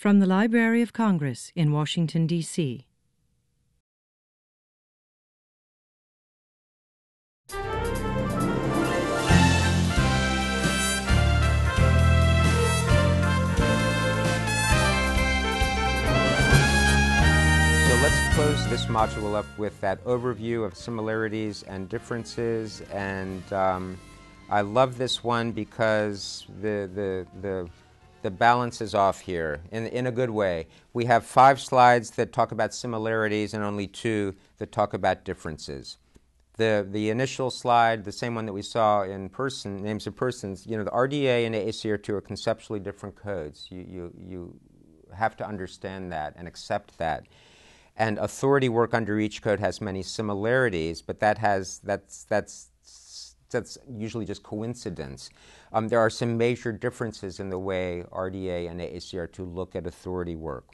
From the Library of Congress in Washington, D.C. So let's close this module up with that overview of similarities and differences. And um, I love this one because the, the, the, the balance is off here in, in a good way. We have five slides that talk about similarities and only two that talk about differences. The, the initial slide, the same one that we saw in person, names of persons, you know, the RDA and AACR2 are conceptually different codes. You, you, you have to understand that and accept that. And authority work under each code has many similarities, but that has that's that's that's usually just coincidence. Um, there are some major differences in the way RDA and AACR2 look at authority work.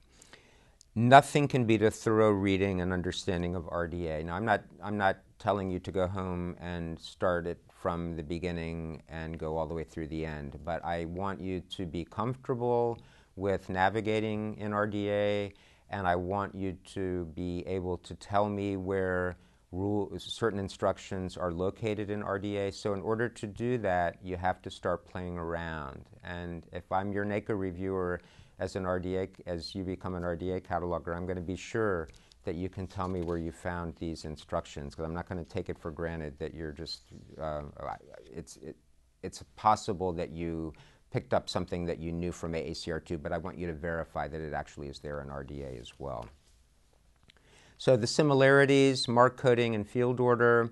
Nothing can beat a thorough reading and understanding of RDA. Now, I'm not, I'm not telling you to go home and start it from the beginning and go all the way through the end, but I want you to be comfortable with navigating in RDA and I want you to be able to tell me where rule, certain instructions are located in RDA. So in order to do that, you have to start playing around. And if I'm your NACO reviewer as an RDA, as you become an RDA cataloger, I'm going to be sure that you can tell me where you found these instructions because I'm not going to take it for granted that you're just. Uh, it's it, it's possible that you picked up something that you knew from AACR2, but I want you to verify that it actually is there in RDA as well. So the similarities, MARC coding and field order,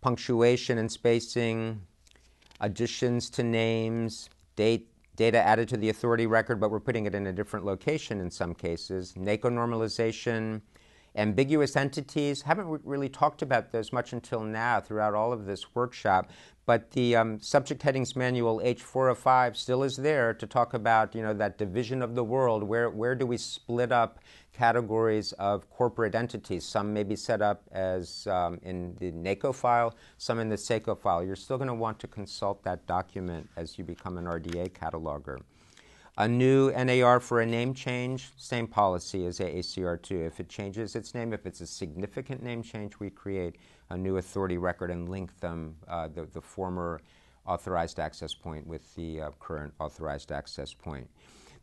punctuation and spacing, additions to names, date, data added to the authority record, but we're putting it in a different location in some cases, NACO normalization, ambiguous entities. Haven't really talked about those much until now throughout all of this workshop, but the um, subject headings manual H405 still is there to talk about you know that division of the world. Where where do we split up categories of corporate entities? Some may be set up as um, in the NACO file, some in the SACO file. You're still going to want to consult that document as you become an RDA cataloger. A new NAR for a name change, same policy as AACR2. If it changes its name, if it's a significant name change, we create a new authority record and link them, uh, the, the former authorized access point with the uh, current authorized access point.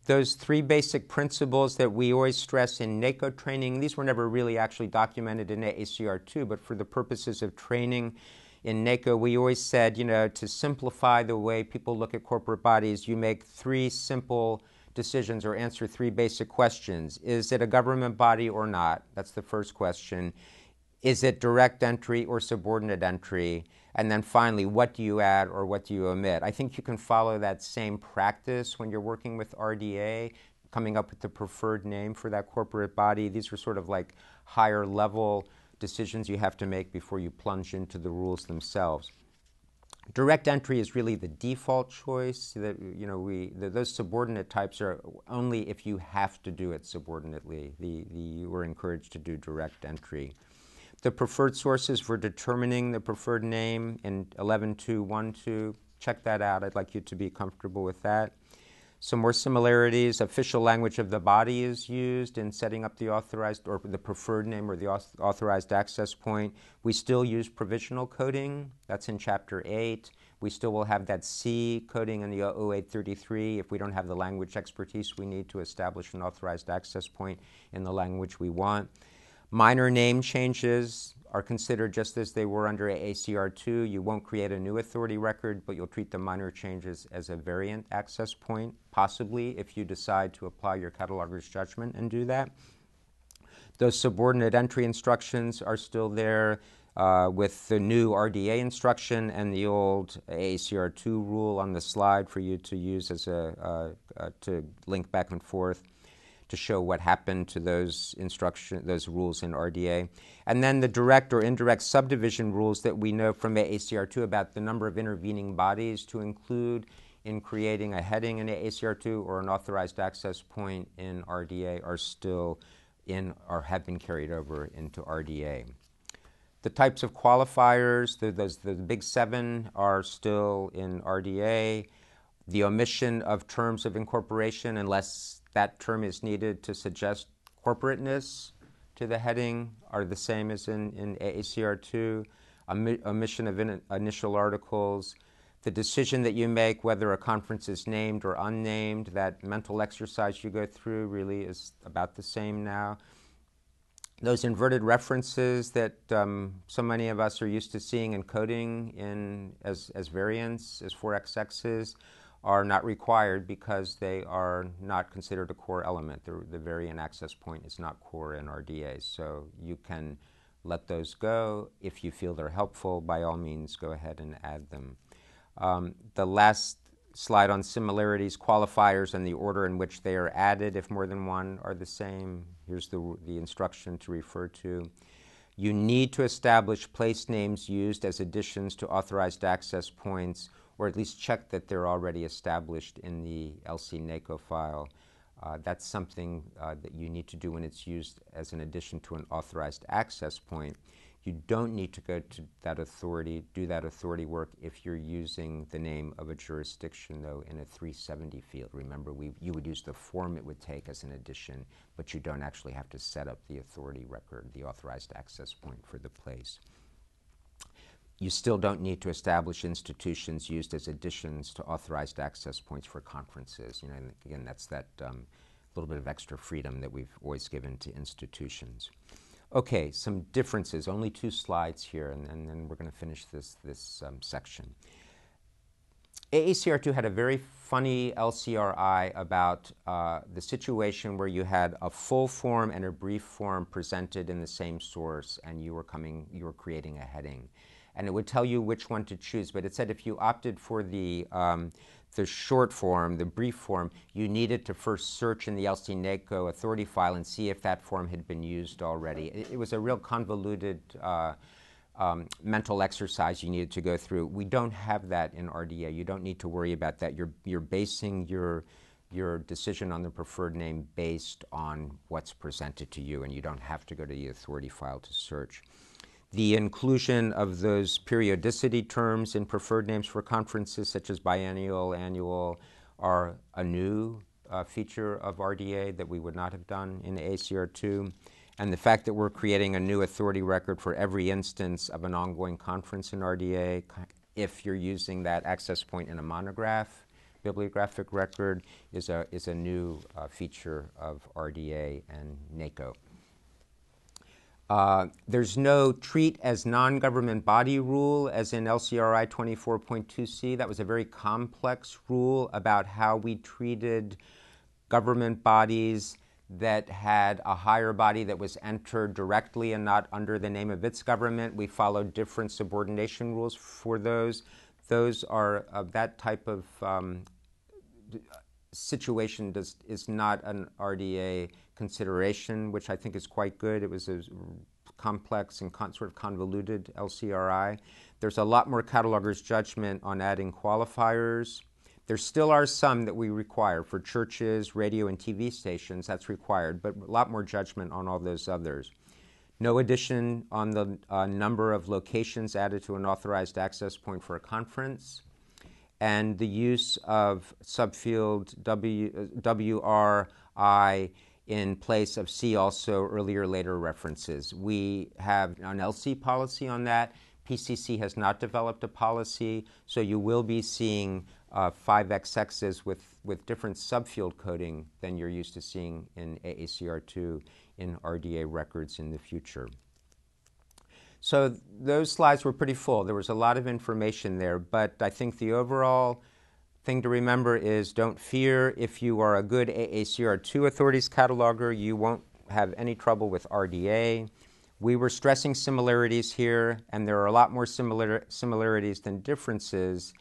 Those three basic principles that we always stress in NACO training, these were never really actually documented in AACR2, but for the purposes of training, in NACO, we always said, you know, to simplify the way people look at corporate bodies, you make three simple decisions or answer three basic questions. Is it a government body or not? That's the first question. Is it direct entry or subordinate entry? And then finally, what do you add or what do you omit? I think you can follow that same practice when you're working with RDA, coming up with the preferred name for that corporate body. These are sort of like higher level decisions you have to make before you plunge into the rules themselves. Direct entry is really the default choice. That you know, we the, those subordinate types are only if you have to do it subordinately. The, the you are encouraged to do direct entry. The preferred sources for determining the preferred name in 11.2.1.2. Check that out. I'd like you to be comfortable with that. Some more similarities. Official language of the body is used in setting up the authorized or the preferred name or the authorized access point. We still use provisional coding. That's in Chapter 8. We still will have that C coding in the 0833 if we don't have the language expertise we need to establish an authorized access point in the language we want. Minor name changes, are considered just as they were under AACR2. You won't create a new authority record, but you'll treat the minor changes as a variant access point, possibly if you decide to apply your cataloger's judgment and do that. Those subordinate entry instructions are still there uh, with the new RDA instruction and the old AACR2 rule on the slide for you to use as a uh, uh, to link back and forth to show what happened to those instruction, those rules in RDA. And then the direct or indirect subdivision rules that we know from AACR2 about the number of intervening bodies to include in creating a heading in AACR2 or an authorized access point in RDA are still in or have been carried over into RDA. The types of qualifiers, the, those, the big seven, are still in RDA. The omission of terms of incorporation, unless that term is needed to suggest corporateness to the heading are the same as in, in AACR2, omission of in, initial articles, the decision that you make whether a conference is named or unnamed, that mental exercise you go through really is about the same now. Those inverted references that um, so many of us are used to seeing and coding in as, as variants, as 4xx's, are not required because they are not considered a core element. The, the variant access point is not core in RDA, so you can let those go. If you feel they're helpful, by all means, go ahead and add them. Um, the last slide on similarities, qualifiers, and the order in which they are added, if more than one are the same. Here's the, the instruction to refer to. You need to establish place names used as additions to authorized access points, or at least check that they're already established in the LC NACO file. Uh, that's something uh, that you need to do when it's used as an addition to an authorized access point. You don't need to go to that authority, do that authority work if you're using the name of a jurisdiction, though, in a 370 field. Remember, you would use the form it would take as an addition, but you don't actually have to set up the authority record, the authorized access point for the place. You still don't need to establish institutions used as additions to authorized access points for conferences. You know, and again, that's that um, little bit of extra freedom that we've always given to institutions. Okay, some differences, only two slides here, and, and then we're going to finish this, this um, section. AACR2 had a very funny LCRI about uh, the situation where you had a full form and a brief form presented in the same source, and you were coming, you were creating a heading, and it would tell you which one to choose. But it said if you opted for the um, the short form, the brief form, you needed to first search in the LC NACO authority file and see if that form had been used already. It, it was a real convoluted uh, um, mental exercise you needed to go through. We don't have that in RDA. You don't need to worry about that. You're, you're basing your, your decision on the preferred name based on what's presented to you, and you don't have to go to the authority file to search the inclusion of those periodicity terms in preferred names for conferences, such as biennial, annual, are a new uh, feature of RDA that we would not have done in AACR2. And the fact that we're creating a new authority record for every instance of an ongoing conference in RDA, if you're using that access point in a monograph, bibliographic record, is a, is a new uh, feature of RDA and NACO. Uh, there's no treat as non government body rule as in LCRI 24.2c. That was a very complex rule about how we treated government bodies that had a higher body that was entered directly and not under the name of its government. We followed different subordination rules for those. Those are of that type of um, situation does, is not an RDA consideration, which I think is quite good. It was a complex and con- sort of convoluted LCRI. There's a lot more cataloger's judgment on adding qualifiers. There still are some that we require for churches, radio, and TV stations. That's required, but a lot more judgment on all those others. No addition on the uh, number of locations added to an authorized access point for a conference. And the use of subfield w, WRI in place of C also earlier later references. We have an LC policy on that. PCC has not developed a policy, so you will be seeing uh, 5xx's with, with different subfield coding than you're used to seeing in AACR2 in RDA records in the future. So those slides were pretty full. There was a lot of information there, but I think the overall thing to remember is don't fear if you are a good AACR2 authorities cataloger, you won't have any trouble with RDA. We were stressing similarities here, and there are a lot more similar, similarities than differences.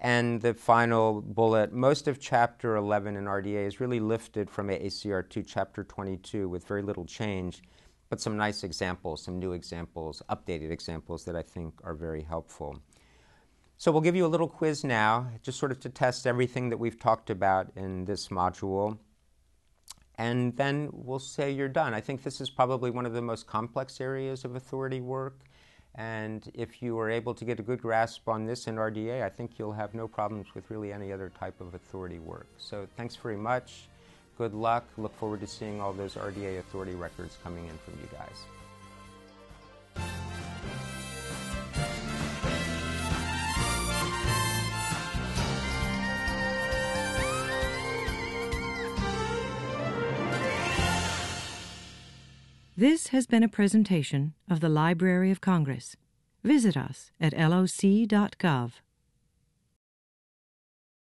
And the final bullet most of Chapter 11 in RDA is really lifted from AACR2 Chapter 22 with very little change, but some nice examples, some new examples, updated examples that I think are very helpful. So we'll give you a little quiz now, just sort of to test everything that we've talked about in this module. And then we'll say you're done. I think this is probably one of the most complex areas of authority work. And if you are able to get a good grasp on this in RDA, I think you'll have no problems with really any other type of authority work. So thanks very much. good luck. Look forward to seeing all those RDA authority records coming in from you guys. This has been a presentation of the Library of Congress. Visit us at loc.gov